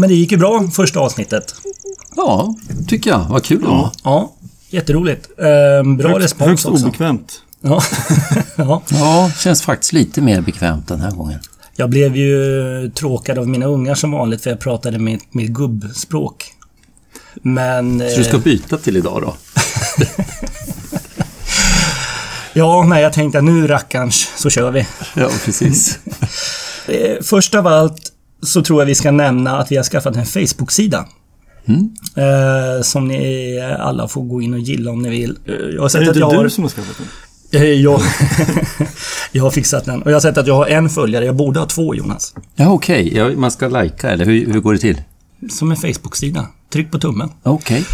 Men det gick ju bra första avsnittet. Ja, tycker jag. Vad kul det var. Ja, jätteroligt. Eh, bra Högst, respons högst också. obekvämt. Ja. ja. Ja, känns faktiskt lite mer bekvämt den här gången. Jag blev ju tråkad av mina ungar som vanligt för jag pratade mitt, mitt gubbspråk. Men... Så du ska eh, byta till idag då? Ja, nej, jag tänkte att nu rackarns så kör vi. Ja, precis. Eh, Först av allt så tror jag vi ska nämna att vi har skaffat en Facebook-sida. Mm. Eh, som ni alla får gå in och gilla om ni vill. Eh, Jag har Är sett det att jag har... du som har skaffat den? Eh, Jag, jag har fixat den. Och jag har sett att jag har en följare. Jag borde ha två, Jonas. Ja, okej. Ja, man ska lajka, eller hur, hur går det till? Som en Facebook-sida. Tryck på tummen. Okej.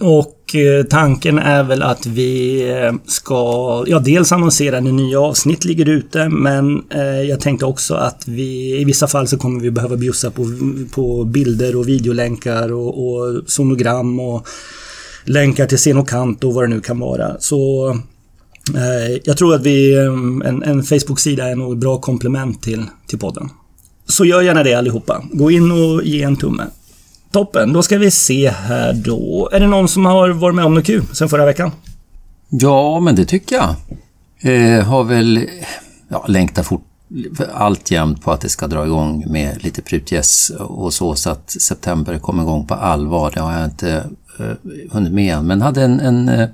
Och Eh, tanken är väl att vi eh, ska, ja dels annonsera när nya avsnitt ligger ute men eh, jag tänkte också att vi i vissa fall så kommer vi behöva bjussa på, på bilder och videolänkar och, och sonogram och länkar till scen och kant och vad det nu kan vara. Så eh, jag tror att vi, eh, en, en Facebook-sida är nog ett bra komplement till, till podden. Så gör gärna det allihopa. Gå in och ge en tumme. Toppen, då ska vi se här då. Är det någon som har varit med om något kul sen förra veckan? Ja, men det tycker jag. Eh, har väl ja, längtat fort alltjämt på att det ska dra igång med lite prutgäss och så, så att september kommer igång på allvar. Det har jag inte eh, hunnit med än, men hade en, en eh,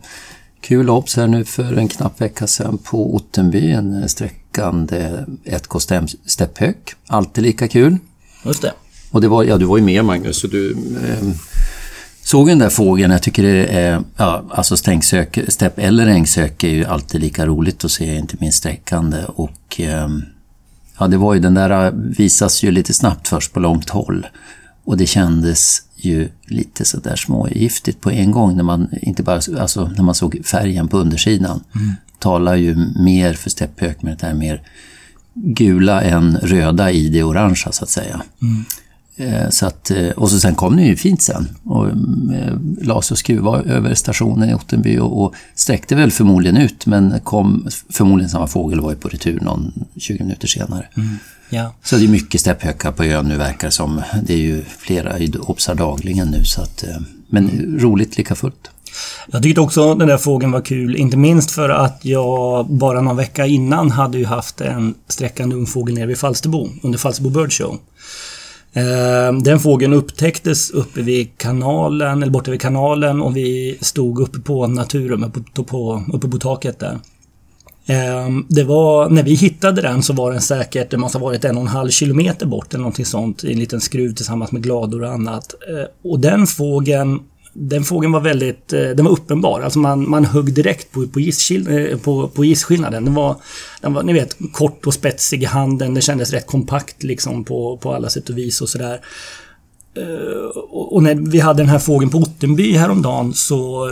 kul obs här nu för en knapp vecka sedan på Ottenby, en eh, sträckande 1K stepphök. Alltid lika kul. Just det. Och det var, ja, du var ju med Magnus, så du eh, såg den där fågeln. Jag tycker det är, ja, alltså stängsök, stepp eller ängsök är ju alltid lika roligt att se, inte minst sträckande. Och eh, ja, det var ju den där visas ju lite snabbt först på långt håll. Och det kändes ju lite sådär smågiftigt på en gång när man inte bara, alltså när man såg färgen på undersidan. Talar ju mer för stepphök med det här mer gula än röda i det orangea så att säga. Eh, Så att, eh, och så sen kom den ju fint sen och eh, las och skruva över stationen i Ottenby och, och sträckte väl förmodligen ut men kom förmodligen samma fågel var ju på retur någon 20 minuter senare. Ja. Så det är mycket stepphökar på ön nu verkar det som. Det är ju flera obsar dagligen nu så att, eh, men roligt lika fullt. Jag tyckte också den där fågeln var kul, inte minst för att jag bara någon vecka innan hade ju haft en sträckande ungfågel nere vid Falsterbo, under Falsterbo Bird Show. Eh, den fågeln upptäcktes uppe vid kanalen, eller borta vid kanalen och vi stod uppe på naturrummet, på, på, uppe på taket där. Eh, det var, när vi hittade den så var den säkert, det måste ha varit en och en halv kilometer bort eller någonting sånt, i en liten skruv tillsammans med glador och annat. Eh, och den fågeln den fågeln var väldigt, eh, den var uppenbar. Alltså man, man högg direkt på, på, eh, på, på gisskillnaden. Den var, den var, ni vet, kort och spetsig i handen. Den kändes rätt kompakt liksom på, på alla sätt och vis och sådär. Eh, och när vi hade den här fågeln på Ottenby häromdagen så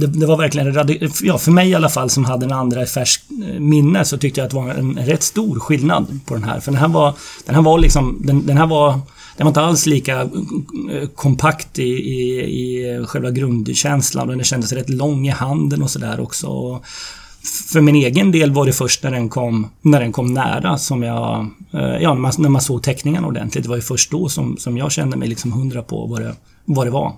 det, det var verkligen, ja för mig i alla fall som hade den andra i färskt minne så tyckte jag att det var en rätt stor skillnad på den här. För den här var, den här var liksom, den, den här var den var inte alls lika eh, kompakt i, i, i själva grundkänslan och den kändes rätt lång i handen och sådär också. För min egen del var det först när den kom, när den kom nära som jag... Eh, ja, när man, när man såg teckningarna ordentligt. Det var ju först då som, som jag kände mig liksom hundra på vad det, vad det var.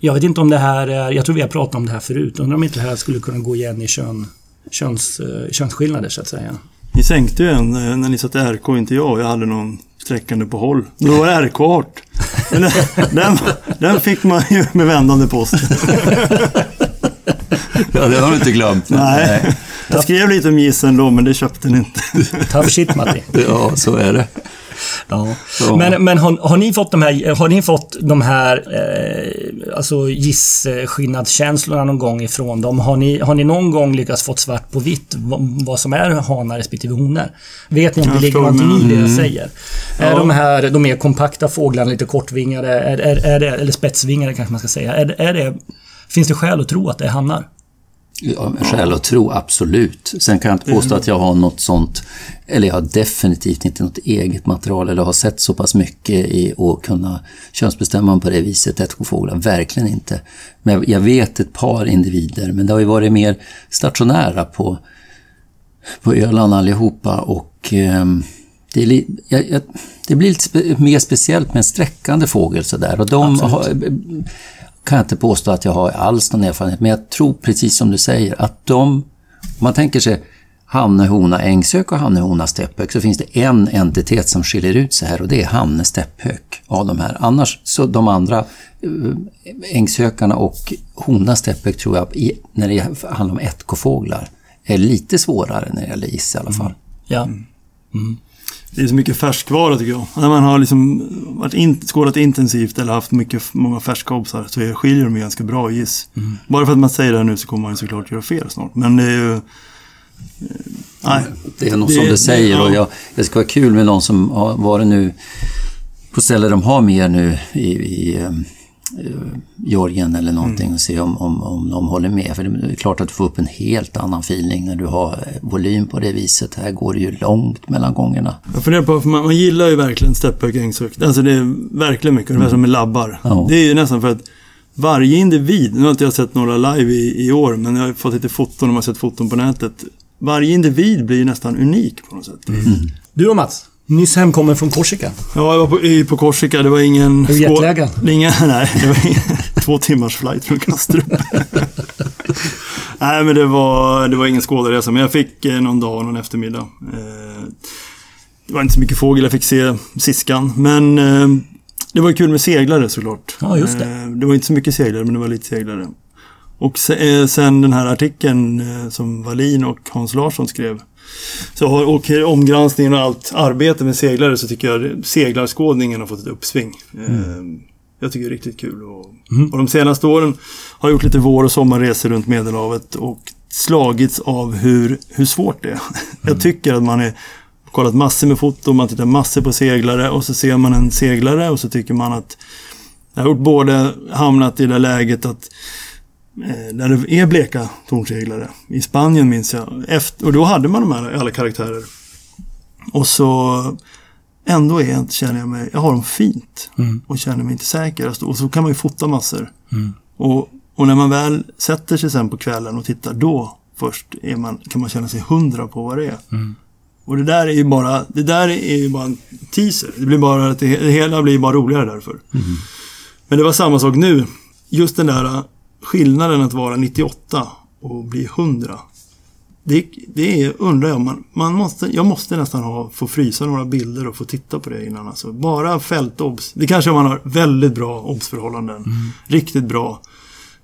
Jag vet inte om det här är... Jag tror vi har pratat om det här förut. Undrar om inte det här skulle kunna gå igen i kön, köns, eh, könsskillnader så att säga. Ni sänkte ju en eh, när ni satte RK, inte jag. Jag hade någon sträckande på håll. Då var det RK-art. Men den, den, den fick man ju med vändande post. Ja, det har du inte glömt. Nej. Jag skrev lite om gisen då, men det köpte ni inte. Tough shit Matti. Ja, så är det. Ja. Ja. Men, men har, har ni fått de här, har ni fått de här eh, alltså gissskillnadskänslorna någon gång ifrån dem? Har ni, har ni någon gång lyckats fått svart på vitt vad, vad som är hanar respektive honor? Vet ni om det ligger någonting i det jag Mm. säger? Är de här, de mer kompakta fåglarna, lite kortvingade, är, är, är det, eller spetsvingade kanske man ska säga. Är, är det, finns det skäl att tro att det är hannar? Skäl att tro, absolut. Sen kan jag inte påstå att jag har något sånt, eller jag har definitivt inte något eget material eller har sett så pass mycket i att kunna könsbestämma på det viset, ätskofåglar. Verkligen inte. Men jag vet ett par individer, men det har ju varit mer stationära på, på Öland allihopa och ehm, det är jag, jag, det blir lite spe, mer speciellt med en sträckande fågel sådär. Och de har, kan jag inte påstå att jag har alls någon erfarenhet, men jag tror precis som du säger att de, om man tänker sig Hanne, hona, ängsök och Hanne, hona, stepphök så finns det en entitet som skiljer ut sig här och det är Hanne, stepphök av de här. Annars så de andra eh, ängshökarna och hona, stepphök tror jag, när det handlar om ettkofåglar, är lite svårare när det gäller is i alla fall. Mm. Ja. Mm. Det är så mycket färskvara tycker jag. När man har liksom varit in, skådat intensivt eller haft mycket, många färska obsar så skiljer de ganska bra giss. Mm. Bara för att man säger det här nu så kommer man ju såklart göra fel snart. Men det är ju Nej, det är nog det, som du säger det, ja. och jag, det ska vara kul med någon som har varit nu på ställen de har mer nu i, i uh, Georgien eller någonting mm. och se om, om, om de håller med. För det är klart att du får upp en helt annan feeling när du har eh, volym på det viset. Här går det ju långt mellan gångerna. Jag funderar på, för man, man gillar ju verkligen steppög ängsök. Alltså det är verkligen mycket, ungefär mm. som med labbar. Ja. Det är ju nästan för att varje individ, nu har inte jag sett några live i, i år, men jag har fått lite foton och har sett foton på nätet varje individ blir ju nästan unik på något sätt. Mm. Du och Mats, nyss hemkommen från Korsika. Ja, jag var på, på Korsika. Det var ingen... Jetlaggad? Ingen, nej, det var ingen, två timmars flight från Kastrup. nej, men det var, det var ingen skådarresa. Men jag fick eh, någon dag någon eftermiddag. Eh, det var inte så mycket fågel. Jag fick se Siskan. Men eh, det var kul med seglare såklart. Ja, just det. Det var inte så mycket seglare, men det var lite seglare. Och eh, sen den här artikeln eh, som Wallin och Hans Larsson skrev. Så har, och omgranskningen och allt arbete med seglare så tycker jag seglarskådningen har fått ett uppsving. Mm. Jag tycker det är riktigt kul. Och, mm. och de senaste åren har jag gjort lite vår och sommarresor runt Medelhavet och slagits av hur, hur svårt det är. Mm. Jag tycker att man är kollat massor med foton, man tittar massor på seglare och så ser man en seglare och så tycker man att jag har gjort både hamnat i det läget att där det är bleka tornseglare. I Spanien minns jag. Efter, och då hade man de här alla karaktärer. Och så ändå är jag, känner jag mig, jag har dem fint. Mm. Och känner mig inte säker. Och så kan man ju fota massor. Mm. Och, och när man väl sätter sig sen på kvällen och tittar då först man, kan man känna sig hundra på vad det är. Mm. Och det där är ju bara, det där är ju bara en teaser. Det blir bara det, det hela blir bara roligare därför. Mm. Men det var samma sak nu. Just den där skillnaden att vara 98 och bli 100. Det, det är, undrar jag, man, man måste, jag måste nästan ha, få frysa några bilder och få titta på det innan. Alltså, bara fältobs. Det kanske man har väldigt bra obsförhållanden. Mm. Riktigt bra.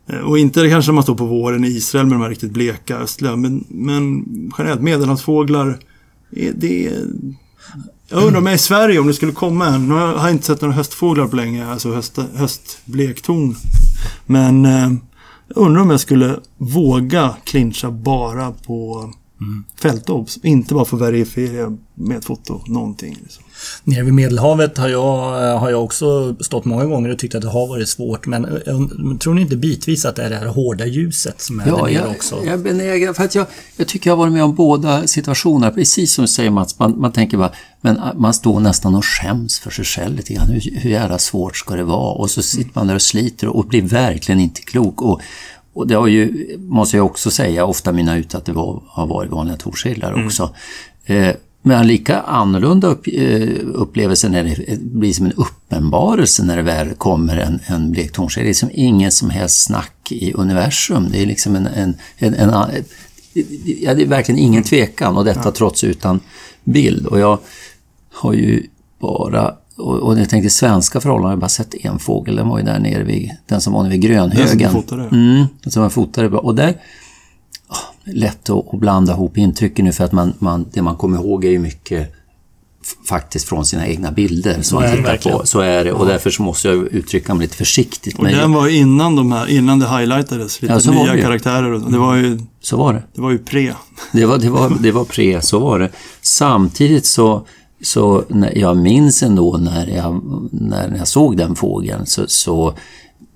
Eh, och inte det kanske man står på våren i Israel med de här riktigt bleka östliga. Men, men generellt, medelhavsfåglar. Det är, jag undrar om i Sverige om det skulle komma en. Nu har jag inte sett några höstfåglar på länge. Alltså höst, höstblektorn. Men eh, jag undrar om jag skulle våga clincha bara på mm. fältobs. Inte bara få verifiera med ett foto, någonting. Liksom. Nere vid Medelhavet har jag, har jag också stått många gånger och tyckt att det har varit svårt. Men jag, tror ni inte bitvis att det är det här hårda ljuset som är ja, där nere jag, också? Jag är benägen, för att jag, jag tycker jag har varit med om båda situationerna. Precis som du säger Mats, man, man tänker bara, men man står nästan och skäms för sig själv lite grann. Hur, hur jävla svårt ska det vara? Och så sitter man där och sliter och blir verkligen inte klok. Och, och det har ju, måste jag också säga, ofta mina ut att det var, har varit vanliga torskillar mm. också. Eh, men lika annorlunda upp, eh, upplevelse när det blir som en uppenbarelse när det väl kommer en, en blektornsked. Det är liksom ingen som helst snack i universum. Det är liksom en, en, en, en ja, det är verkligen ingen tvekan och detta ja. trots utan bild. Och jag har ju bara och, och jag tänkte svenska förhållanden, jag har bara sett en fågel, den var ju där nere vid, den som var nere vid Grönhögen. Den som fotade? Mm, som jag fotade. Och där, lätt att, blanda ihop intrycken nu för att man, man, det man kommer ihåg är ju mycket faktiskt från sina egna bilder som man tittar på. Så är det och därför så måste jag uttrycka mig lite försiktigt. Och den var innan de här, innan det highlightades, lite ja, nya karaktärer. Och, det var ju, så var det. Det var ju pre. Det var, det var, det var pre, så var det. Samtidigt så, så när jag minns ändå när jag, när jag såg den fågeln så, så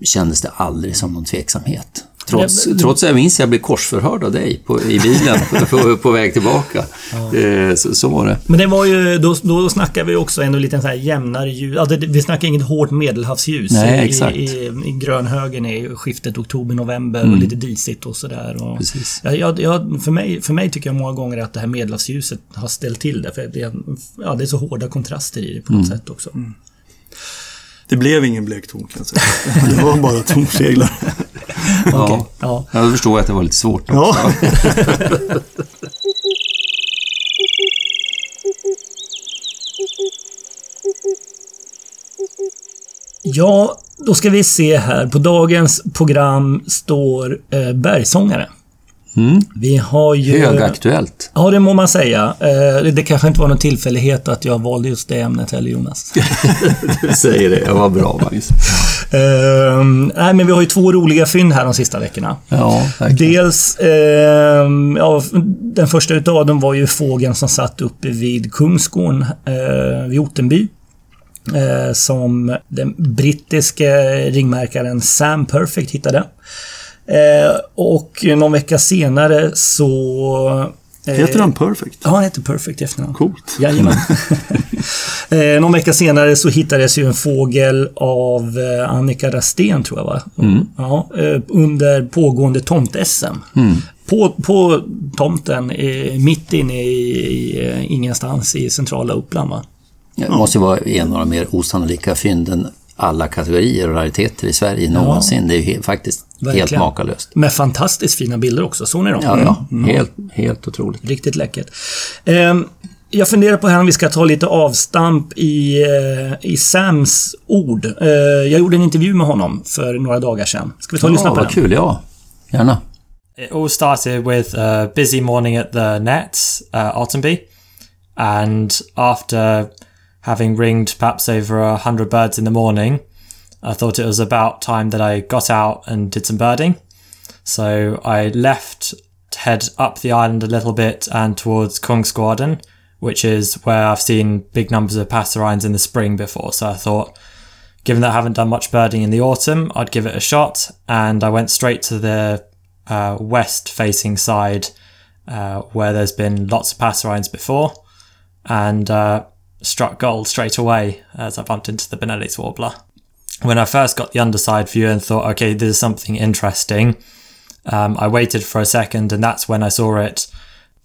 kändes det aldrig som någon tveksamhet. Trots, trots att jag minns att jag blev korsförhörd av dig på, i bilen på, på väg tillbaka. Eh, så, så var det. Men det var ju, då, då snackar vi också ändå lite så här jämnare ljus. Alltså, vi snackar inget hårt medelhavsljus. Nej, I, exakt. I, i grönhögen är skiftet oktober-november och Mm. lite disigt och sådär. Och. Ja, jag, jag, för, mig, för mig tycker jag många gånger att det här medelhavsljuset har ställt till det. För det, är- ja, det är så hårda kontraster i det på något Mm. sätt också. Det blev ingen blekton kan jag säga. Det var bara tomseglar. Okej, ja. Jag förstår att det var lite svårt. Ja. Ja, då ska vi se här. På dagens program står eh, Bergsångare. Mm. Vi har ju... Högaktuellt. Ja, det må man säga. Eh, det kanske inte var någon tillfällighet att jag valde just det ämnet heller, Jonas. Du säger det. Vad bra, Magnus. Eh, nej, men vi har ju två roliga fynd här de sista veckorna. Ja, verkligen. Dels, eh, ja, den första utav dem var ju fågeln som satt uppe vid Kungsgården eh, vid Ottenby. Eh, som den brittiske ringmärkaren Sam Perfect hittade. Eh, och någon vecka senare så... eh, Heter han Perfect? Ja, han heter Perfect i efternamn. Coolt. Jajamän. eh, någon vecka senare så hittades ju en fågel av eh, Annika Rastén, tror jag va? Ja, eh, under pågående tomt-SM. På, på tomten, eh, mitt inne i, i ingenstans i centrala Uppland va? Det måste ju vara en av de mer osannolika fynden alla kategorier och rariteter i Sverige någonsin. Det är ju he- faktiskt helt Verkligen. makalöst. Med fantastiskt fina bilder också, såg ni dem? Ja, ja. Helt, helt otroligt. Riktigt läckert. Ehm, jag funderar på här om vi ska ta lite avstamp i, eh, i Sams ord. Eh, jag gjorde en intervju med honom för några dagar sedan. Ska vi ta och lyssna Ja, på vad den? kul. Ja, gärna. It all started with a busy morning at the Nets, uh, Ottenby, and after having ringed perhaps over a hundred birds in the morning, I thought it was about time that I got out and did some birding. So I left to head up the island a little bit and towards Kungsgården, which is where I've seen big numbers of passerines in the spring before. So I thought, given that I haven't done much birding in the autumn, I'd give it a shot. And I went straight to the uh, west facing side uh, where there's been lots of passerines before and uh, struck gold straight away as I bumped into the Benelli's warbler. When I first got the underside view and thought, okay, this is something interesting, um, I waited for a second and that's when I saw it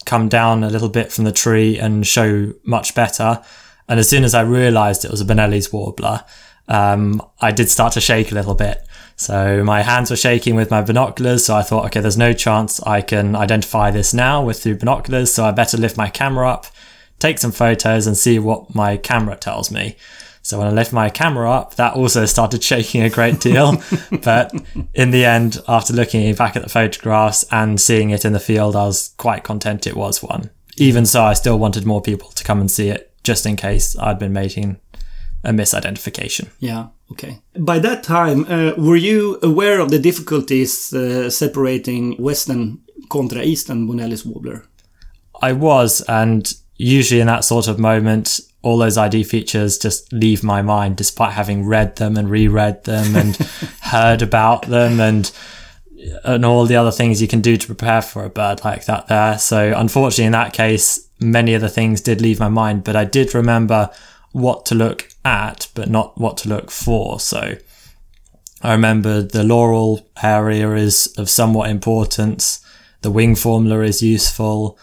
come down a little bit from the tree and show much better. And as soon as I realized it was a Benelli's warbler, um, I did start to shake a little bit. So my hands were shaking with my binoculars. So I thought, okay, there's no chance I can identify this now with through binoculars. So I better lift my camera up, take some photos and see what my camera tells me. So when I lift my camera up, that also started shaking a great deal. but in the end, after looking back at the photographs and seeing it in the field, I was quite content it was one. Even so, I still wanted more people to come and see it just in case I'd been making a misidentification. Yeah, okay. By that time, uh, were you aware of the difficulties uh, separating Western contra Eastern Bonelli's warbler? I was, and usually in that sort of moment, all those ID features just leave my mind despite having read them and reread them and heard about them and and all the other things you can do to prepare for a bird like that there. So unfortunately in that case, many of the things did leave my mind, but I did remember what to look at, but not what to look for. So I remember the laurel area is of somewhat importance. The wing formula is useful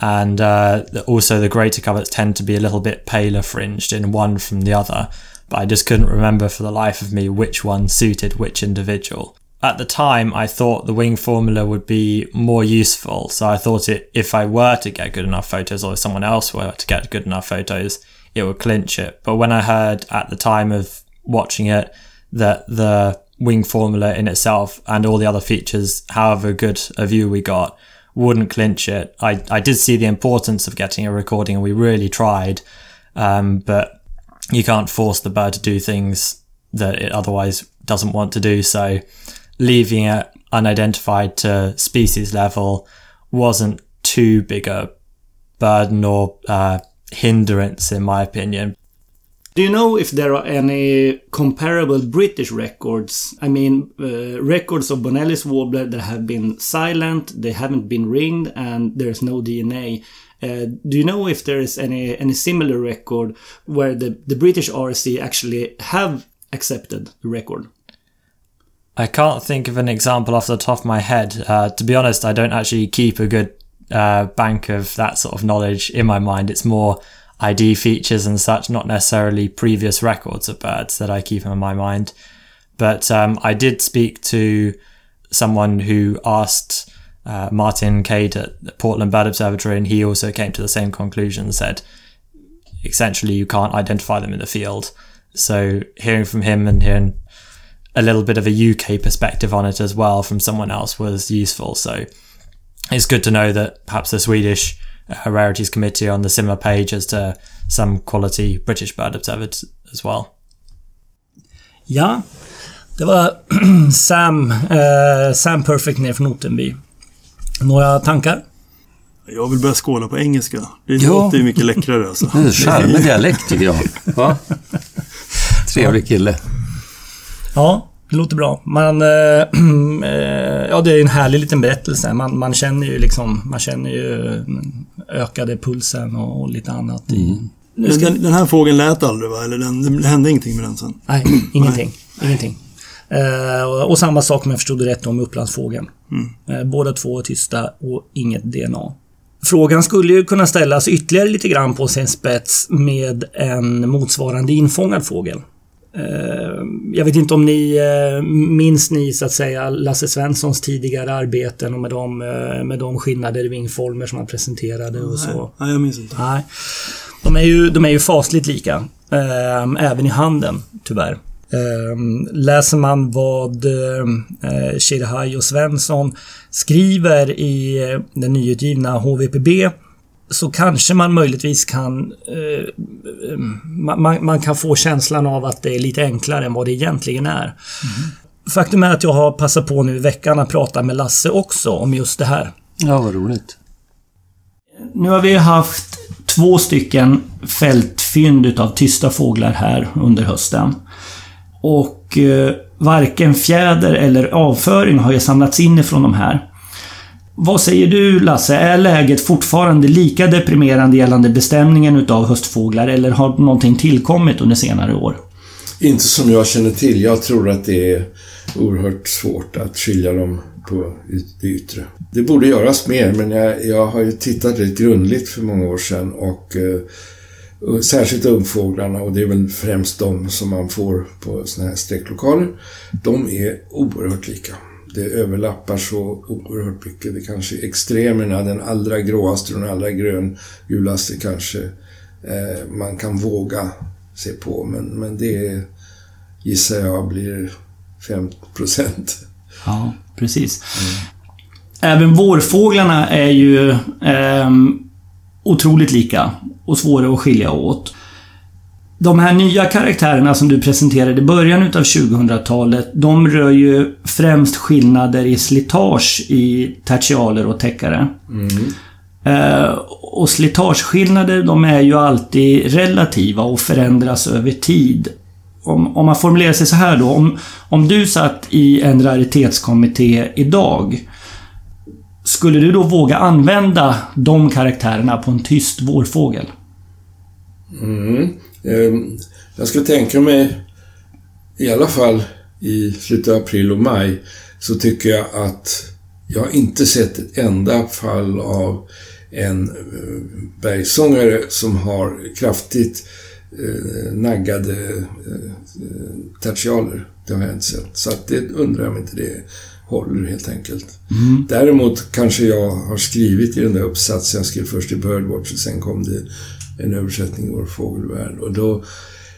and uh, also the greater coverts tend to be a little bit paler fringed in one from the other, but I just couldn't remember for the life of me which one suited which individual. At the time, I thought the wing formula would be more useful, so I thought it if I were to get good enough photos, or if someone else were to get good enough photos, it would clinch it. But when I heard at the time of watching it that the wing formula in itself and all the other features, however good a view we got, wouldn't clinch it. I, I did see the importance of getting a recording and we really tried. Um, but you can't force the bird to do things that it otherwise doesn't want to do. So leaving it unidentified to species level wasn't too big a burden or uh, hindrance, in my opinion. Do you know if there are any comparable British records? I mean, uh, records of Bonelli's warbler that have been silent, they haven't been ringed, and there's no DNA. Uh, do you know if there is any any similar record where the, the British RC actually have accepted the record? I can't think of an example off the top of my head. Uh, to be honest, I don't actually keep a good uh, bank of that sort of knowledge in my mind. It's more ID features and such, not necessarily previous records of birds that I keep in my mind. But um, I did speak to someone who asked uh, Martin Cade at the Portland Bird Observatory, and he also came to the same conclusion said, essentially, you can't identify them in the field. So hearing from him and hearing a little bit of a UK perspective on it as well from someone else was useful. So it's good to know that perhaps the Swedish Rarities Committee on the similar page as to some quality British bird observers as well. Ja, det var Sam, eh, Sam Perfect ner från Ottenby. Några tankar? Jag vill börja skåla på engelska. Det Ja. låter ju mycket läckrare alltså. Det är en charmig dialekt tycker jag. Va? Trevlig kille. Ja, det låter bra. Man... Eh, eh, ja, det är en härlig liten berättelse. Man, man känner ju liksom... Man känner ju mm, ökade pulsen och, och lite annat. I, nu Den, ska, den, den här fågeln lät aldrig va? Eller den, det hände ingenting med den sen? nej, ingenting. Ingenting. Eh, och, och samma sak om jag förstod det rätt om Upplandsfågeln. Eh, båda två är tysta och inget DNA. Frågan skulle ju kunna ställas ytterligare lite grann på sin spets med en motsvarande infångad fågel. Eh, Jag vet inte om ni eh, minns ni så att säga Lasse Svenssons tidigare arbeten och med de, eh, med de skillnader i vingformer som han presenterade och så. Nej, jag minns inte. Nej. De är ju, de är ju fasligt lika. Även i handen, tyvärr. Läser man vad Shirahai och Svensson skriver i den nyutgivna HVPB så kanske man möjligtvis kan eh, eh, man, man- kan få känslan av att det är lite enklare än vad det egentligen är. Faktum är att jag har passat på nu i veckan att prata med Lasse också om just det här. Ja, vad roligt. Nu har vi haft två stycken fältfynd utav tysta fåglar här under hösten. Och eh, varken fjäder eller avföring har ju samlats in ifrån de här. Vad säger du Lasse? Är läget fortfarande lika deprimerande gällande bestämningen utav höstfåglar eller har någonting tillkommit under senare år? Inte som jag känner till. Jag tror att det är oerhört svårt att skilja dem på det yttre. Det borde göras mer, men jag, jag har ju tittat rätt grundligt för många år sedan och eh, och särskilt ungfåglarna och det är väl främst de som man får på sådana här strecklokaler. De är oerhört lika. Det överlappar så oerhört mycket. Det kanske är extremerna, den allra gråaste och den allra gröngulaste kanske eh, man kan våga se på. Men, men det gissar jag blir 5 procent. Ja, precis. Även vårfåglarna är ju ehm, otroligt lika och svåra att skilja åt. De här nya karaktärerna som du presenterade i början utav 2000-talet, de rör ju främst skillnader i slitage i tertialer och täckare. Eh, och slitageskillnader, de är ju alltid relativa och förändras över tid. Om, om man formulerar sig så här då. Om, om du satt i en raritetskommitté idag. Skulle du då våga använda de karaktärerna på en tyst vårfågel? Mm. Ehm, Jag skulle tänka mig, i alla fall i slutet av april och maj, så tycker jag att jag inte sett ett enda fall av en eh, bergsångare som har kraftigt eh, naggade eh, tertialer. Det har jag inte sett. Så att det undrar jag om inte det håller helt enkelt. Däremot kanske jag har skrivit i den där uppsatsen, jag skrev först i Birdwatch och sen kom det en översättning i Vår fågelvärld. Och då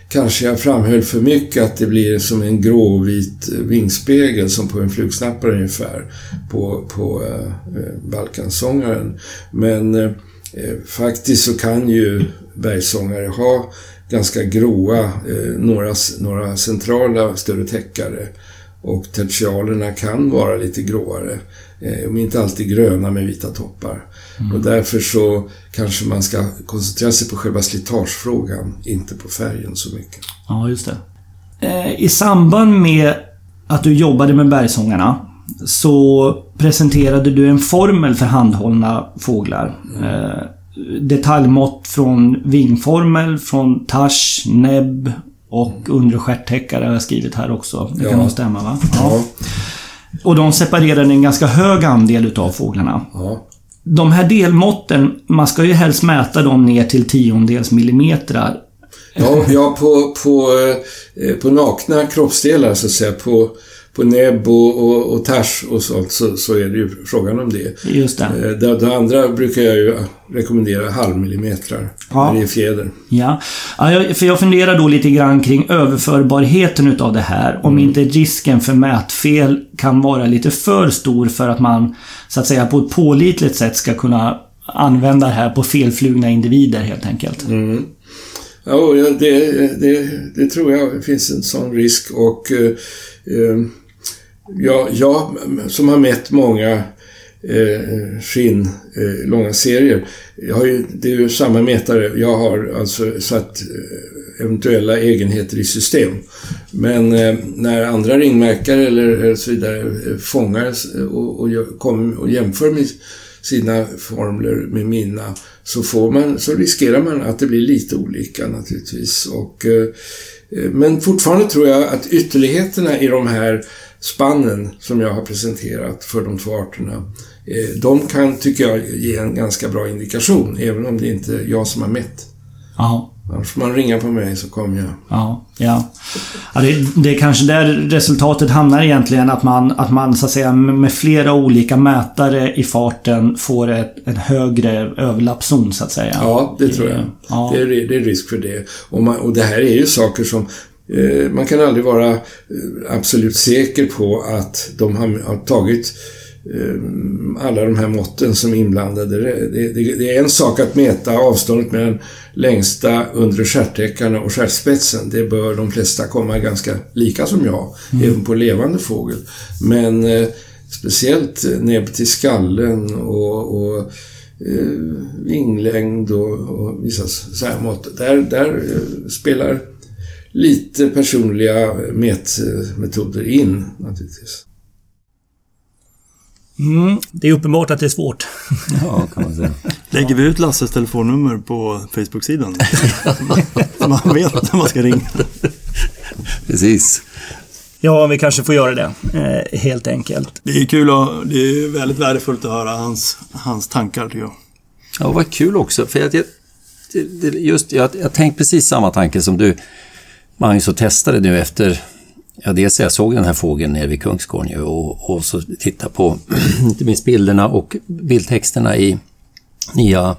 kanske jag framhöll för mycket att det blir som en gråvit eh, vingspegel som på en flugsnappare ungefär på, på eh, eh Balkansångaren. Men eh, eh, faktiskt så kan ju bergsångare ha ganska gråa, eh, några, några centrala större täckare. Och tertialerna kan vara lite gråare Eh, de är inte alltid gröna med vita toppar. Och därför så kanske man ska koncentrera sig på själva slitagefrågan, inte på färgen så mycket. Ja, just det. Eh, I samband med att du jobbade med bergsångarna så presenterade du en formel för handhållna fåglar. Eh, detaljmått från vingformel, från tasch, näbb och undre stjärthäckare har jag skrivit här också. Det kan Ja. nog stämma va? Ja, Och de separerade en ganska hög andel utav fåglarna. ja, De här delmåtten, man ska ju helst mäta dem ner till tiondels millimeter. ja, ja på, på, eh, på nakna kroppsdelar så att säga, på, på näbb och, och, och tars och sånt så, så är det ju frågan om det. Just det. Eh, Det, det andra brukar jag ju rekommendera halvmillimetrar Ja. när det är fjäder. Ja, ja för jag funderar då lite grann kring överförbarheten utav det här. Om inte risken för mätfel kan vara lite för stor för att man så att säga på ett pålitligt sätt ska kunna använda det här på felflugna individer helt enkelt. Och ja, det, det, det tror jag finns en sån risk och eh, eh, ja, jag som har mätt många eh, skinn, eh, långa serier, jag har ju, det är ju samma mätare. Jag har alltså satt eh, eventuella egenheter i system. Men eh, när andra ringmärkare eller så vidare eh, fångar och, och, och jämför med sina formler med mina så, får man, så riskerar man att det blir lite olika naturligtvis. Och, eh, eh, men fortfarande tror jag att ytterligheterna i de här spannen som jag har presenterat för de två arterna, eh, de kan, tycker jag, ge en ganska bra indikation, även om det inte är jag som har mätt. Ja. Annars får man ringa på mig så kommer jag. Ja, ja. ja det, det är kanske där resultatet hamnar egentligen. Att man, att man så att säga med flera olika mätare i farten får ett, en högre överlappszon så att säga. Ja, det tror jag. Ja. Det, är, det är risk för det. Och, man, och det här är ju saker som man kan aldrig vara eh, absolut säker på att de har, tagit eh, alla de här måtten som är inblandade. Det, det, det är en sak att mäta avståndet mellan längsta undre stjärthäckarna och stjärtspetsen. Det bör de flesta komma ganska lika som jag, även på levande fågel. Men eh, speciellt eh, näbb till skallen och, och eh, vinglängd och, och vissa så här mått. Där, där eh, spelar lite personliga mätmetoder in naturligtvis. Mm, det är uppenbart att det är svårt. Ja, kan man säga. Lägger vi ut Lasses telefonnummer på Facebook-sidan? Så man vet när man ska ringa. Precis. Ja, vi kanske får göra det. Eh, helt enkelt. Det är kul och det är väldigt värdefullt att höra hans, hans tankar tycker jag. Ja, vad kul också. För att jag, just, jag, jag tänkte precis samma tanke som du, Magnus, och testade nu efter Ja, dels jag såg den här fågeln nere vid Kungsgården ju, och, och så titta på inte minst bilderna och bildtexterna i nya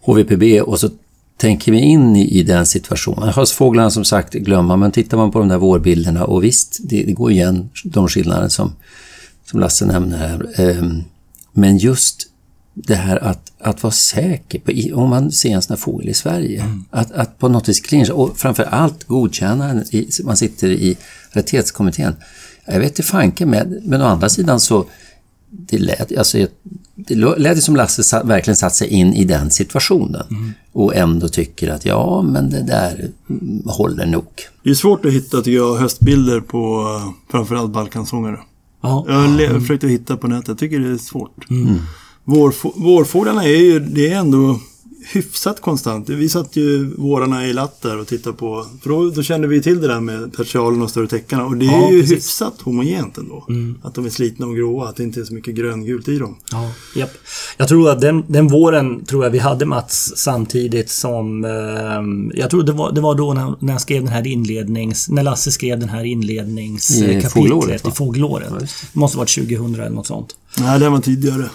HVPB och så tänker vi in i, i den situationen. Höstfåglarna som sagt glömma, men tittar man på de där vårbilderna och visst, det, det går igen de skillnader som, som Lasse nämner här. Ehm, men just det här att, att vara säker på, om man ser en sån här fågel i Sverige, att, att på något vis clincha och framför allt godkänna den, man sitter i rättighetskommittén. Jag vet inte fanken med, men å andra sidan så det lät, alltså, det lät som Lasse sa, verkligen satt sig in i den situationen och ändå tycker att ja, men det där mm, håller nog. Det är svårt att hitta tycker jag höstbilder på framförallt balkansångare. Ja. Jag har le- försökt att hitta på nätet. Jag tycker det är svårt. Vårfå- vårfåglarna är ju det är ändå hyfsat konstant. Vi satt ju vårarna i latt där och tittade på. För då, då kände vi till det där med persialen och större täckarna. Och det är Ja, ju precis. hyfsat homogent ändå. Att de är slitna och gråa. Att det inte är så mycket gröngult i dem. Ja, japp. Jag tror att den, den våren tror jag vi hade Mats samtidigt som... Eh, jag tror det var, det var då när, när jag skrev den här inlednings... När Lasse skrev den här I inledningskapitlet fågelåret, va? i fågelåret. Det måste ha varit 2000 eller något sånt. Nej, den var tidigare.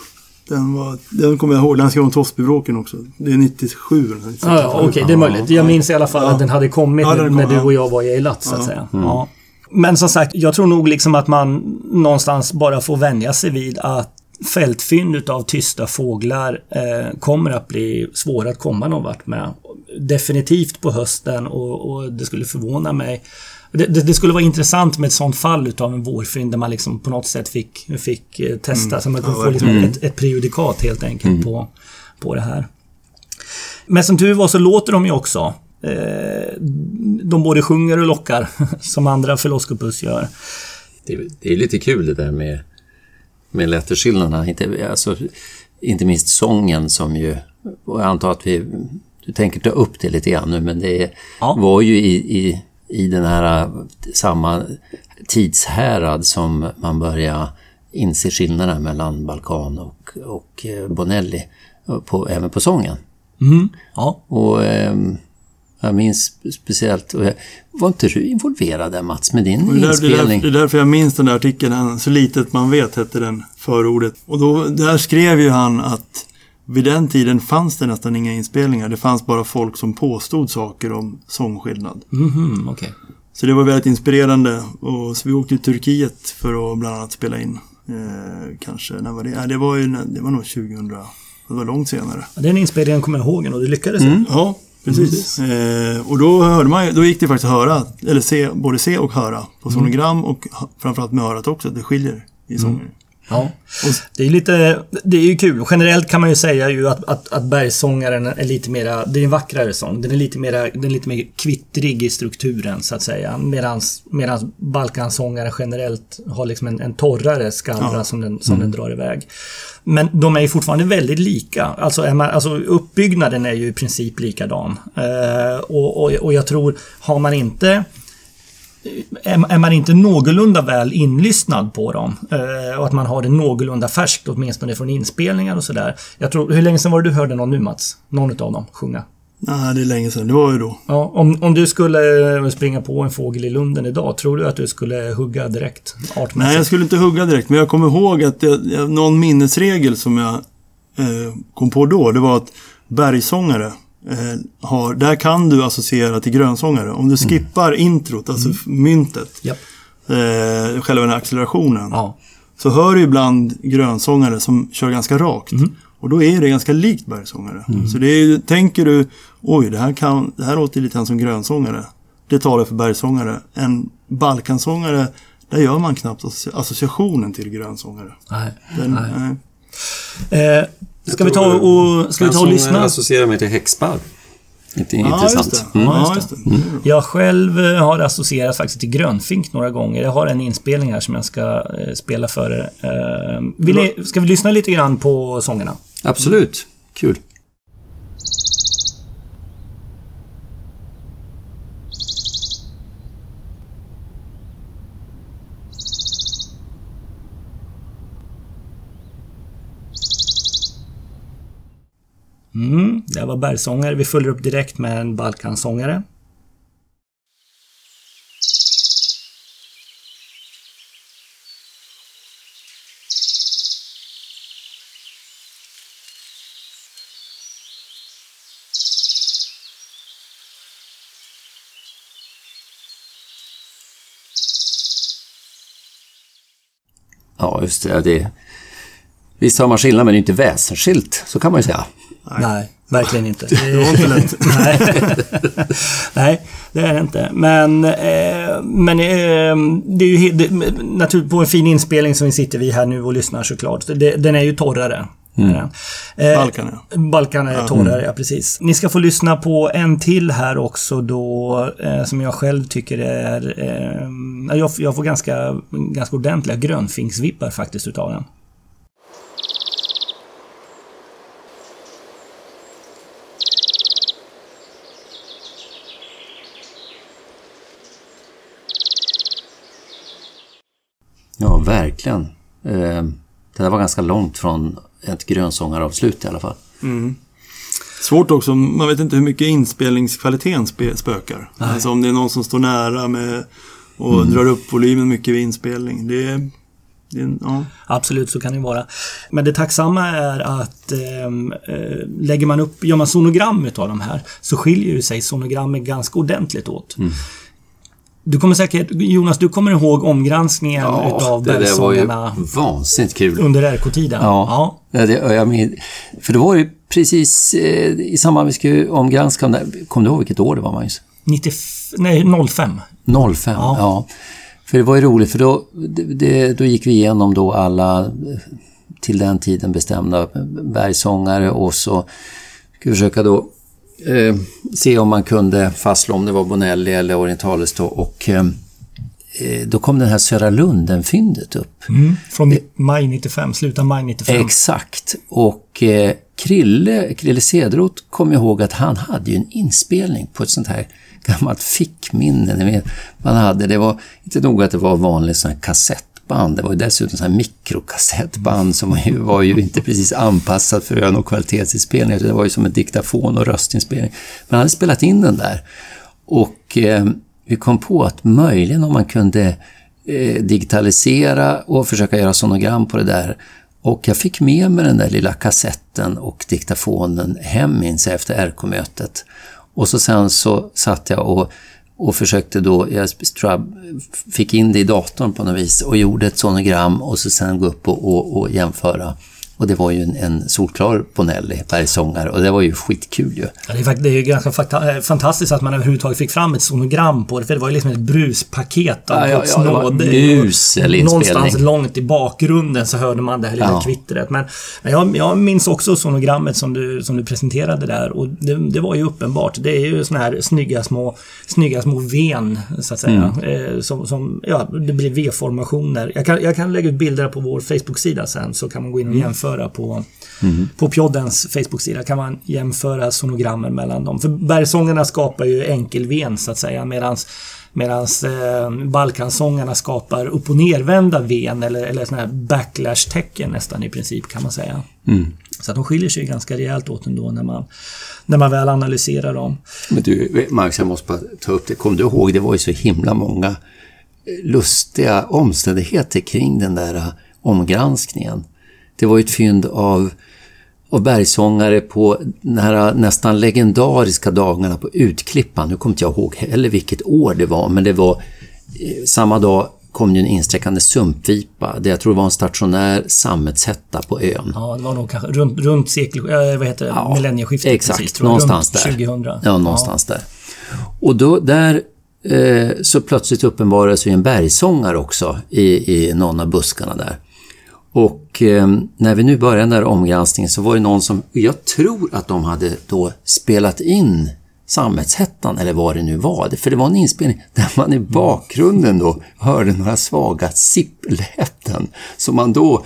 Den, var, den kommer jag ihåg. Den skrev om Torsbybråken också. Det är 97 eller 96. Ja, ja, Okej, det är möjligt. Jag minns i alla fall att den hade kommit Ja, den när, kom, när du ja. och jag var i Eilat, så att Ja. säga. Ja. Men som sagt, jag tror nog liksom att man någonstans bara får vänja sig vid att fältfynd utav tysta fåglar eh, kommer att bli svåra att komma någon vart med. Definitivt på hösten och, och det skulle förvåna mig Det, det, det, skulle vara intressant med ett sånt fall utav en vårfynd där man liksom på något sätt fick, fick eh, testa. Mm. Så man kunde ja, få liksom mm. ett, ett prejudikat helt enkelt mm. på, på det här. Men som tur var så låter de ju också. Eh, de både sjunger och lockar, som andra Philoskopus gör. Det, det är lite kul det där med, med letterskillnaderna. Inte, alltså, inte minst sången som ju... Och jag antar att vi... Du tänker ta upp det lite grann nu, men det ja. var ju i, i, i den här samma tidshärad som man börjar inse skillnaderna mellan Balkan och, och eh, Bonelli, på, även på sången. Mm. Ja. Och eh, jag minns speciellt, och jag, var inte du involverad där Mats med din det där, inspelning? Det är, därför jag minns den där artikeln, Så litet man vet hette den förordet. Och då, där skrev ju han att vid den tiden fanns det nästan inga inspelningar. Det fanns bara folk som påstod saker om sångskillnad. Mm okay. Så det var väldigt inspirerande. Och så vi åkte till Turkiet för att bland annat spela in. Eh, kanske, när var det? Ja, det var ju, det var nog 2000. Det var långt senare. Den inspelningen kommer jag ihåg och det lyckades. Mm. Ja, precis. Mm. Eh, och då hörde man då gick det faktiskt att höra, eller se, både se och höra på mm. sonogram mm. och framförallt med örat också, att det skiljer i sången. Ja, det är lite, det är ju kul. Generellt kan man ju säga ju att, att, att bergssångaren är lite mera, det är en vackrare sång. Den är lite mera, den är lite mer kvittrig i strukturen så att säga. Medans, medans balkansångare generellt har liksom en, en torrare skallra ja. som, den, som mm. den drar iväg. Men de är ju fortfarande väldigt lika. Alltså, man, alltså uppbyggnaden är ju i princip likadan. Eh, och, och, och jag tror, har man inte är man inte någorlunda väl inlyssnad på dem eh, och att man har det någorlunda färskt åtminstone från inspelningar och sådär. Jag tror, hur länge sedan var det du hörde någon nu Mats? Någon av dem sjunga? Nej, det är länge sedan. Det var ju då. Ja, om, om du skulle springa på en fågel i lunden idag, tror du att du skulle hugga direkt? Artmässigt? Nej, jag skulle inte hugga direkt, men jag kommer ihåg att jag, någon minnesregel som jag eh, kom på då, det var att bergsångare eh, har, där kan du associera till grönsångare. Om du mm. skippar mm. introt, alltså mm. myntet, yep. eh, själva den här accelerationen. Ja. Så hör du ibland grönsångare som kör ganska rakt. Mm. Och då är det ganska likt bergsångare. Mm. Så det är, tänker du, oj det här, kan, det här låter lite grann som grönsångare. Det talar för bergsångare. En balkansångare, där gör man knappt associationen till grönsångare. Nej. Den, nej. nej. Eh, Ska vi ta och, ska vi ta och lyssna? associerar mig till häxbarr. Inte ja, intressant. Mm. Ja, just det. Mm. Jag själv eh, har associerat faktiskt till grönfink några gånger. Jag har en inspelning här som jag ska eh, spela för er. Eh, vill ni, ska vi lyssna lite grann på sångerna? Absolut. Kul. Mm, det var bergsångare. Vi följer upp direkt med en Balkansångare. Ja, just det. det Visst har man skillnad, men det är inte väsensskilt. Så kan man ju säga. Nej, Nej verkligen inte. Det var inte lätt. Nej. Nej, det är det inte. Men, eh, men eh, det är ju det, naturligt på en fin inspelning som vi sitter vid här nu och lyssnar såklart. Det, den är ju torrare. Mm. Eh, Balkan, ja. Balkan är ja. torrare, ja precis. Ni ska få lyssna på en till här också då, eh, som jag själv tycker är... Eh, jag, jag får ganska, ganska ordentliga grönfinksvippar faktiskt utav den. Ja, verkligen. Eh, det där var ganska långt från ett grönsångaravslut i alla fall. Mm. Svårt också, man vet inte hur mycket inspelningskvaliteten spökar. Nej. Alltså om det är någon som står nära med och mm. drar upp volymen mycket vid inspelning. Det, det, ja. Absolut, så kan det vara. Men det tacksamma är att ehm, eh, lägger man upp, gör man sonogram utav de här så skiljer ju sig sonogrammet ganska ordentligt åt. Mm. Du kommer säkert, Jonas, du kommer ihåg omgranskningen ja, utav det var ju vansinnigt kul. Under RK-tiden? Ja. ja. Det, jag med, för det var ju precis eh, i samband med vi skulle omgranska, kom du ihåg vilket år det var Magnus? 95, nej 05. 05, ja. ja. För det var ju roligt för då, det, då gick vi igenom då alla till den tiden bestämda bergsångare och så ska vi försöka då eh, se om man kunde fastslå om det var Bonelli eller Orientalis då och eh, eh då kom den här Södra Lunden-fyndet upp. Mm, från maj 95, slutet av maj 95. Exakt. Och eh, Krille, Krille Cederoth kom ihåg att han hade ju en inspelning på ett sånt här gammalt fickminne. Man hade, det var inte nog att det var vanligt sån här kassettband, det var ju dessutom så här mikrokassettband som ju, var ju inte precis anpassat för ön och kvalitetsinspelning, det var ju som en diktafon och röstinspelning. Men han hade spelat in den där och eh, vi kom på att möjligen om man kunde eh, digitalisera och försöka göra sonogram på det där och jag fick med mig den där lilla kassetten och diktafonen hem minns jag efter RK-mötet. Och så sen så satt jag och, och försökte då, jag tror jag fick in det i datorn på något vis och gjorde ett sonogram och så sen gå upp och, och, och jämföra och det var ju en, en solklar Bonelli, bergsångare, och det var ju skitkul ju. Ja, det, är, det är ju ganska eh, fantastiskt att man överhuvudtaget fick fram ett sonogram på det, för det var ju liksom ett bruspaket av ja, ja, ja, det var mus eller Någonstans långt i bakgrunden så hörde man det här lilla ja. kvittret. Men, men jag, jag, minns också sonogrammet som du, som du presenterade där och det, det var ju uppenbart. Det är ju såna här snygga små, snygga små ven, så att säga. Mm. Eh, som, som, ja, det blir V-formationer. Jag kan, jag kan lägga ut bilder på vår Facebook-sida sen så kan man gå in och mm. jämföra jämföra på, mm. på Pjoddens Facebook-sida. kan man jämföra sonogrammen mellan dem. För bergsångerna skapar ju enkelven så att säga medans Medan eh, Balkansångarna skapar upp och nervända ven eller, eller såna här backlash-tecken nästan i princip kan man säga. Mm. Så att de skiljer sig ganska rejält åt ändå när man, när man väl analyserar dem. Men du, Max, jag måste bara ta upp det. Kommer du ihåg, det var ju så himla många lustiga omständigheter kring den där eh, omgranskningen. Det var ett fynd av, av bergsångare på här nästan legendariska dagarna på Utklippan. Nu kommer inte jag ihåg heller vilket år det var, men det var eh, samma dag kom ju en insträckande sumpvipa. Det jag tror var en stationär sammetshätta på ön. Ja, det var nog kanske runt, runt sekel, äh, vad heter det, ja, millennieskiftet. Exakt, precis, någonstans där. 2000. Ja, någonstans ja. där. Och då, där eh, så plötsligt uppenbarades ju en bergsångare också i, i någon av buskarna där. Och eh, när vi nu började den där omgranskningen så var det någon som, jag tror att de hade då spelat in Sammetshettan eller vad det nu var. För det var en inspelning där man i bakgrunden då hörde några svaga sippläten som man då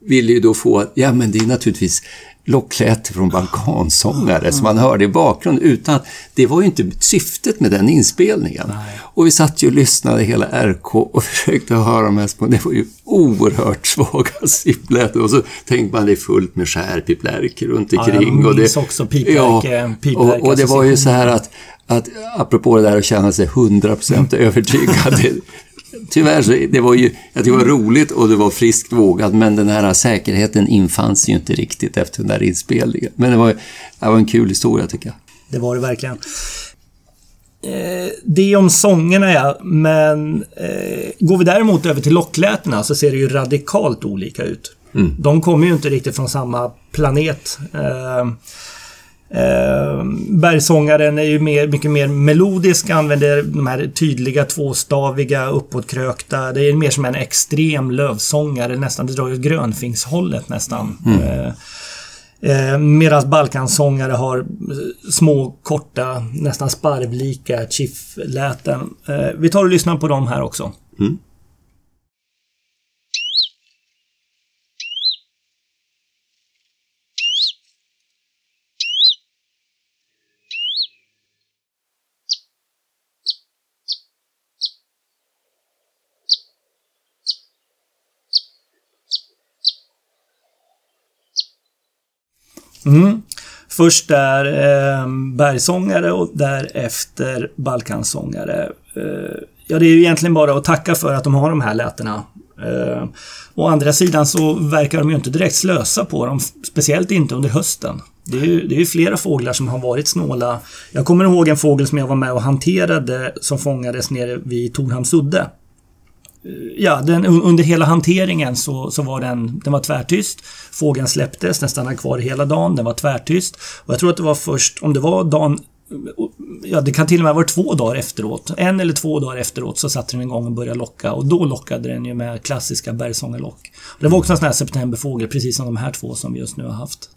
ville ju då få, ja men det är naturligtvis lockkläte från balkansångare som man hörde i bakgrunden utan att det var ju inte syftet med den inspelningen. Nej. Och vi satt ju och lyssnade hela RK och försökte höra de här små, det var ju oerhört svaga sippläten och så tänkte man det är fullt med skärpiplärk runt omkring. Ja, jag minns också piplärke. Ja, och, och det var ju så här att att apropå det där att känna sig 100% övertygad. Tyvärr så, det var ju, jag det var roligt och det var friskt vågat, men den här säkerheten infanns ju inte riktigt efter den där inspelningen. Men det var, det var en kul historia tycker jag. Det var det verkligen. Eh, det om sångerna ja, men eh, går vi däremot över till locklätena så ser det ju radikalt olika ut. Mm. De kommer ju inte riktigt från samma planet. Eh, Eh, bergsångaren är ju mer, mycket mer melodisk, använder de här tydliga tvåstaviga uppåtkrökta. Det är mer som en extrem lövsångare, nästan. Det drar ju grönfingshållet nästan. Mm. Eh, eh, Medan Balkansångare har små, korta, nästan sparvlika chiff-läten. Eh, vi tar och lyssnar på dem här också. Mm. Mm. Först där eh, bergsångare och därefter balkansångare. Eh, ja, det är ju egentligen bara att tacka för att de har de här lätena. Eh, å andra sidan så verkar de ju inte direkt slösa på dem, speciellt inte under hösten. Det är ju, det är ju flera fåglar som har varit snåla. Jag kommer ihåg en fågel som jag var med och hanterade som fångades nere vid Torhamns udde ja, den, under hela hanteringen så, så var den, den var tvärtyst. Fågeln släpptes, den stannade kvar hela dagen, den var tvärtyst. Och jag tror att det var först, om det var dagen ja, det kan till och med vara två dagar efteråt. En eller två dagar efteråt så satte den igång och började locka och då lockade den ju med klassiska bergsångerlock. Det var också en sån här septemberfågel, precis som de här två som vi just nu har haft.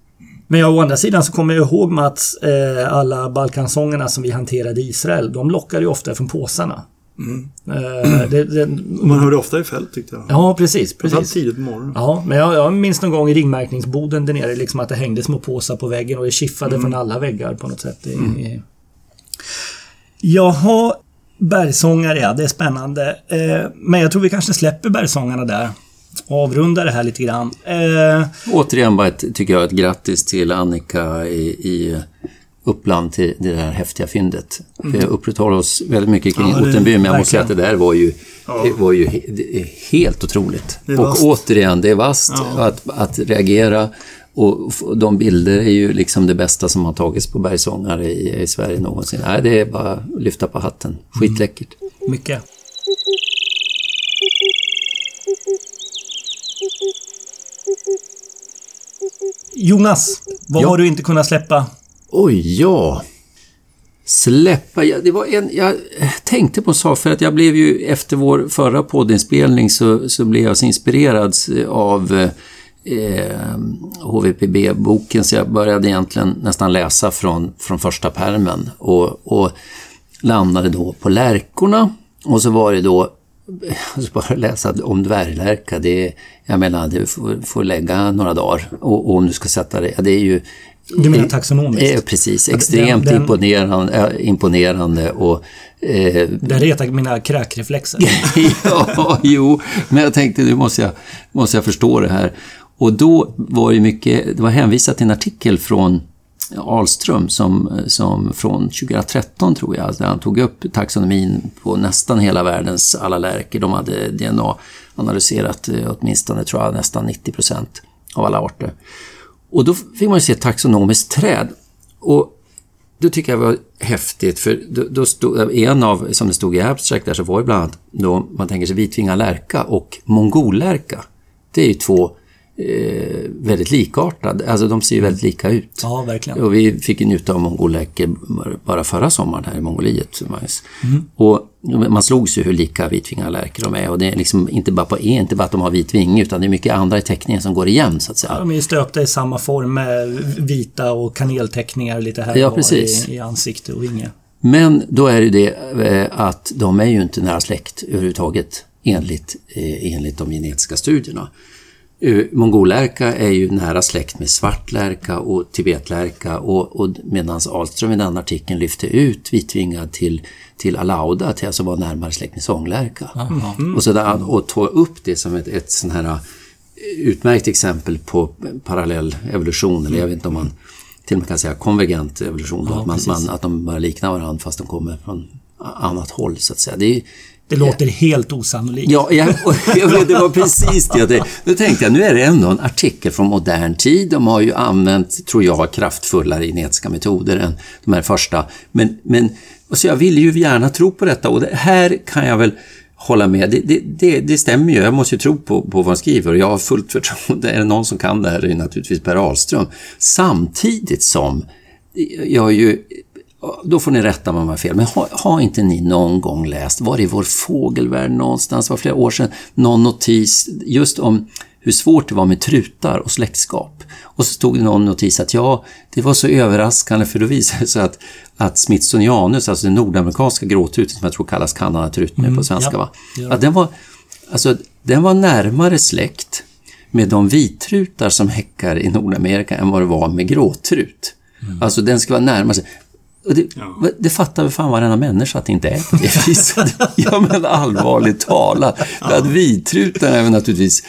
Men jag, å andra sidan så kommer jag ihåg Mats, eh, alla Balkansångerna som vi hanterade i Israel, de lockade ju ofta från påsarna. Mm. Eh, det, det, Man hörde ofta i fält tyckte jag. ja, precis. Precis. tidigt på morgonen. Ja, men jag, jag minns någon gång i ringmärkningsboden där nere liksom att det hängde små påsar på väggen och det kiffade Mm. från alla väggar på något sätt. I, Jaha, bergsångare ja, det är spännande. Eh, men jag tror vi kanske släpper bergsångarna där. Och avrundar det här lite grann. Eh, Återigen bara ett, tycker jag, ett grattis till Annika i, i Uppland till det där häftiga fyndet. Vi upprätthåller oss väldigt mycket kring Ja, Ottenby, men jag måste säga att det där var ju, Ja. var ju helt otroligt. Och återigen, det är vasst Ja. att, att reagera. Och de bilder är ju liksom det bästa som har tagits på bergsångare i, i Sverige någonsin. Nej, det är bara att lyfta på hatten. Skitläckert. mycket. Jonas, vad Ja. har du inte kunnat släppa? Oj, ja. Släppa, ja, det var en, jag tänkte på en sak för att jag blev ju efter vår förra poddinspelning så, så blev jag så inspirerad eh, av eh, HVPB-boken så jag började egentligen nästan läsa från, från första permen och, och landade då på lärkorna och så var det då så bara läsa om dvärglärka, det är, jag menar, du får, får lägga några dagar och, och om du ska sätta det, det är ju Du menar taxonomiskt? Eh, precis, extremt den- imponerande, äh, imponerande och... Eh, Det retar mina kräkreflexer. ja, jo, men jag tänkte nu måste jag, måste jag förstå det här. Och då var det mycket, det var hänvisat till en artikel från Ahlström som, som från 2013 tror jag, där han tog upp taxonomin på nästan hela världens alla lärker. De hade DNA-analyserat eh, åtminstone, tror jag, nästan 90 procent av alla arter. Och då fick man ju se taxonomiskt träd. Och då tycker jag det var häftigt, för då, då stod, en av, som det stod i abstract där, så var det bland annat då man tänker sig vitvingad lärka och mongollärka. Det är ju två eh, väldigt likartade, alltså de ser ju väldigt lika ut. Ja, verkligen. Och vi fick ju njuta av mongollärkor bara förra sommaren här i Mongoliet. Magnus. Och man slogs ju hur lika vitvingade lärkor de är och det är liksom inte bara, på, inte bara att de har vit vinge utan det är mycket andra i teckningen som går igen så att säga. De är stöpta i samma form med vita och kanelteckningar lite här Ja, och var precis. i, i ansikte och vinge. Men då är det det eh, att de är ju inte nära släkt överhuvudtaget enligt, eh, enligt de genetiska studierna. Eh, Mongollärka är ju nära släkt med svartlärka och tibetlärka och, och medan Ahlström i den artikeln lyfte ut vitvingad till, till alauda, till alltså vara närmare släkt med sånglärka. Och, så där, och ta upp det som ett, ett sån här eh, utmärkt exempel på parallell evolution, eller jag vet inte om man till och med kan säga konvergent evolution, då, Ja, att, man, man, att de börjar likna varandra fast de kommer från annat håll så att säga. Det är, Det låter helt osannolikt. Ja, jag, jag vet, det var precis det. jag tänkte. Nu tänkte jag, nu är det ändå en artikel från modern tid. De har ju använt, tror jag, kraftfullare genetiska metoder än de här första. Men, men alltså jag ville ju gärna tro på detta och det här kan jag väl hålla med. Det, det, det, det stämmer ju. Jag måste ju tro på, på vad han skriver och jag har fullt förtroende. Är det någon som kan det här är det naturligtvis Per Ahlström. Samtidigt som jag ju då får ni rätta mig om jag har fel, men har, har inte ni någon gång läst, var i vår fågelvärld någonstans, var flera år sedan, någon notis just om hur svårt det var med trutar och släktskap. Och så stod det någon notis att ja, det var så överraskande för då visade det sig att, att Smithsonianus, alltså den nordamerikanska gråtruten som jag tror kallas Kanadatruten på svenska, ja. va? Ja. Att den var, alltså, den var närmare släkt med de vittrutar som häckar i Nordamerika än vad det var med gråtrut. Alltså den ska vara närmare. Och det, Ja. det fattar väl fan varenda människa att det inte är på det viset. ja men allvarligt talat. För att vitrutan är naturligtvis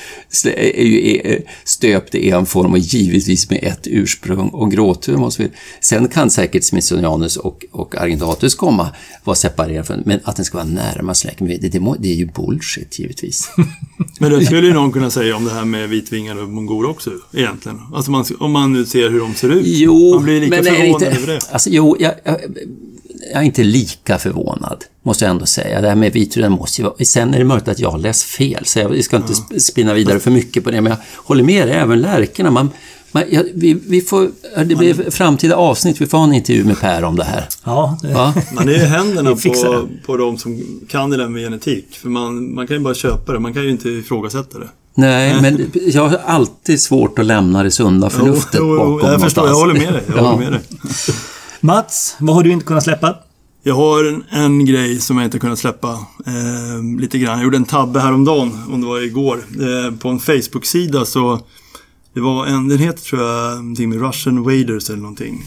är ju stöpt i en form och givetvis med ett ursprung. Och gråtur måste vi... Sen kan säkert Smithsonianus och, och Argentatus komma vara separerade, från- men att den ska vara närmare släkt, det, det, må- det är ju bullshit givetvis. Men det skulle ju någon kunna säga om det här med vitvingade mongoler också, egentligen. Alltså man, om man nu ser hur de ser ut. Jo, man blir lika men förvånad över det. Alltså, jo, jag, jag, är inte lika förvånad, måste jag ändå säga. Det här med vitruden måste ju vara... Sen är det möjligt att jag har läst fel, så jag ska inte sp- spinna vidare för mycket på det, men jag håller med dig, även lärkorna. Man, Men, ja, vi, vi får, det blir framtida avsnitt, vi får ha en intervju med Per om det här. Ja, det, Va? Man är i händerna på, på de som kan det där med genetik. För man, man kan ju bara köpa det, man kan ju inte ifrågasätta det. Nej, men jag har alltid svårt att lämna det sunda förnuftet Jo, jo, jo, bakom jag förstår, jag någonstans. håller med dig. Jag Ja. håller med dig. Mats, vad har du inte kunnat släppa? Jag har en, en grej som jag inte kunnat släppa eh, lite grann. Jag gjorde en tabbe häromdagen, om det var igår. Eh, på en Facebook-sida så det var en, den heter tror jag någonting med Russian Waders eller någonting.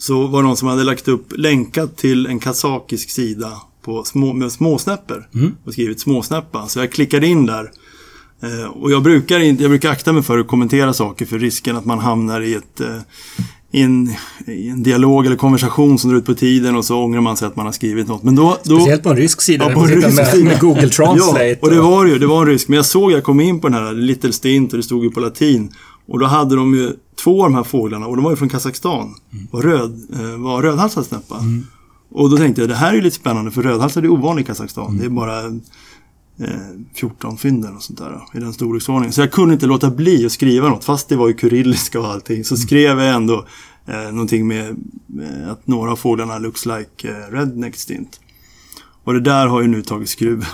Så var det någon som hade lagt upp länkat till en kazakisk sida på små, med småsnäppor. Och skrivit småsnäppa. Så jag klickade in där. Eh, och jag brukar, jag brukar akta mig för att kommentera saker för risken att man hamnar i ett eh, i en, i en dialog eller konversation som drar ut på tiden och så ångrar man sig att man har skrivit något. Men då... då Speciellt på en rysk sida. Ja, på en rysk med, med Google Translate. Ja, och det var ju. Det var en rysk. Men jag såg, jag kom in på den här Little Stint och det stod ju på latin. Och då hade de ju två av de här fåglarna och de var ju från Kazakstan. Och röd, eh, var rödhalsad snäppa. Och då tänkte jag, det här är ju lite spännande för rödhalsad är ovanlig i Kazakstan. Det är bara 14 fynden och sånt där i den storleksordningen. Så jag kunde inte låta bli att skriva något, fast det var ju kyrilliska och allting. Så skrev jag ändå eh, någonting med eh, att några av fåglarna looks like eh, redneck stint. Och det där har ju nu tagit skruv.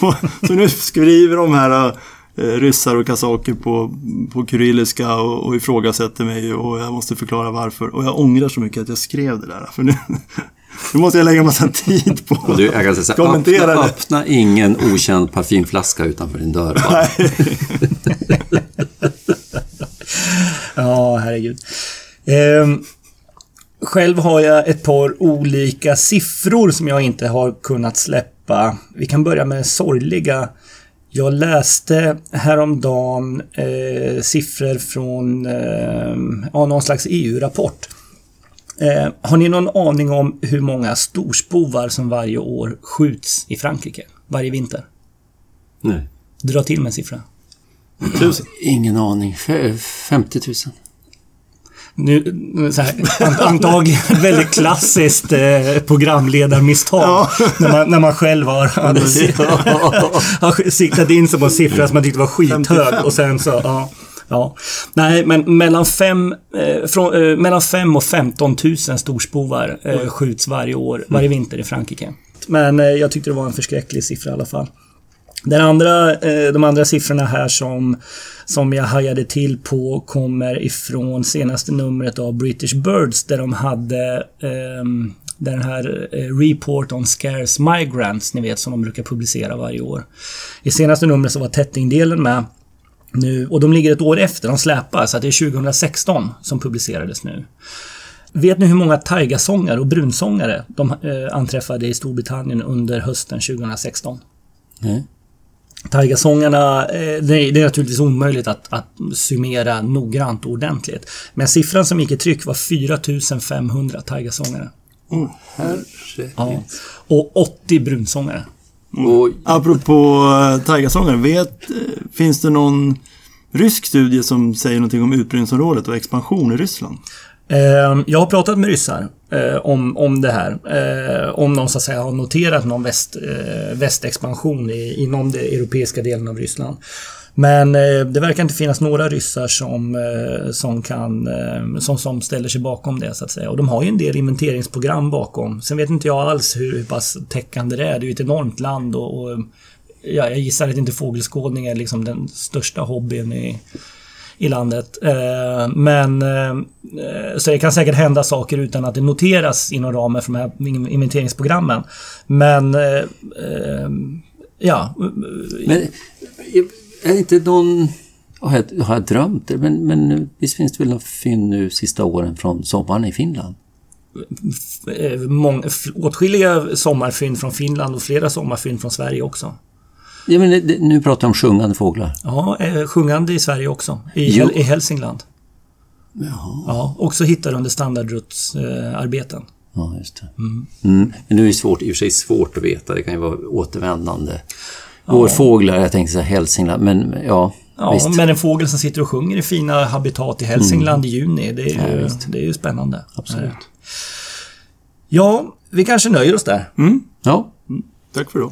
så nu skriver de här eh, ryssar och kazaker på, på kyrilliska och, och ifrågasätter mig och jag måste förklara varför. Och jag ångrar så mycket att jag skrev det där. För nu, nu måste jag lägga massa tid på Och du, jag kan säga Kommentera öppna, det. öppna ingen okänd parfymflaska utanför din dörr bara. Ja, herregud. Ehm, själv har jag ett par olika siffror som jag inte har kunnat släppa. Vi kan börja med sorgliga. Jag läste häromdagen eh, siffror från eh, ja, någon slags EU-rapport. Eh, har ni någon aning om hur många storspovar som varje år skjuts i Frankrike? Varje vinter? Nej. Dra till med en siffra. tusen. Ingen aning. F- 50 000. Nu, så här, an- antagligen väldigt klassiskt eh, programledarmisstag. Ja. När, man, när man själv har, hade, har siktat in sig på en siffra som man tyckte var skithög 55. och sen så, ja. Ja. Nej, men mellan 5 eh, från, eh, mellan fem och 15 000 storspovar eh, skjuts varje år, varje vinter i Frankrike. Men eh, jag tyckte det var en förskräcklig siffra i alla fall. Den andra, eh, de andra siffrorna här som, som jag hajade till på kommer ifrån senaste numret av British Birds där de hade ehm, den här eh, Report on Scarce Migrants, ni vet, som de brukar publicera varje år. I senaste numret så var tättingdelen med nu, och de ligger ett år efter, de släpar, så att det är 2016 som publicerades nu. Vet ni hur många taigasångare och brunsångare de eh, anträffade i Storbritannien under hösten 2016? Nej. Taigasångarna, eh, det är, det är naturligtvis omöjligt att, att summera noggrant och ordentligt. Men siffran som gick i tryck var 4500 taigasångare. Ja. Och 80 brunsångare. Och Apropå uh, taigasångare, vet, eh, finns det någon rysk studie som säger någonting om utbredningsområdet och expansion i Ryssland? Eh, Jag har pratat med ryssar eh, om, om det här. Eh, Om de så att säga har noterat någon väst, eh, västexpansion i, inom den europeiska delen av Ryssland. Men eh, det verkar inte finnas några ryssar som, eh, som kan eh, som, som ställer sig bakom det så att säga. Och de har ju en del inventeringsprogram bakom. Sen vet inte jag alls hur, hur pass täckande det är. Det är ju ett enormt land och, och ja, jag gissar att inte fågelskådning är liksom den största hobbyn i, i landet. Eh, Men eh, så det kan säkert hända saker utan att det noteras inom ramen för de här inventeringsprogrammen. Men eh, eh, ja, Men är inte någon... Har jag, har jag drömt det? Men, men visst finns det väl någon fynd nu sista åren från sommaren i Finland? mång, åtskilliga sommarfynd från Finland och flera sommarfynd från Sverige också. Ja, men det, nu pratar jag om sjungande fåglar. Ja, eh, sjungande i Sverige också. I, Jo. I Hälsingland. Ja, också hittar under standardrutsarbeten. Ja, just det. Mm. Men nu är det svårt, i och för sig svårt att veta. Det kan ju vara återvändande vårfåglar. Jag tänkte säga Hälsingland, men ja, Ja, visst. men en fågel som sitter och sjunger i fina habitat i Hälsingland i juni, det är ju, Ja, det är ju spännande. Absolut. Ja, vi kanske nöjer oss där. Ja, Tack för det.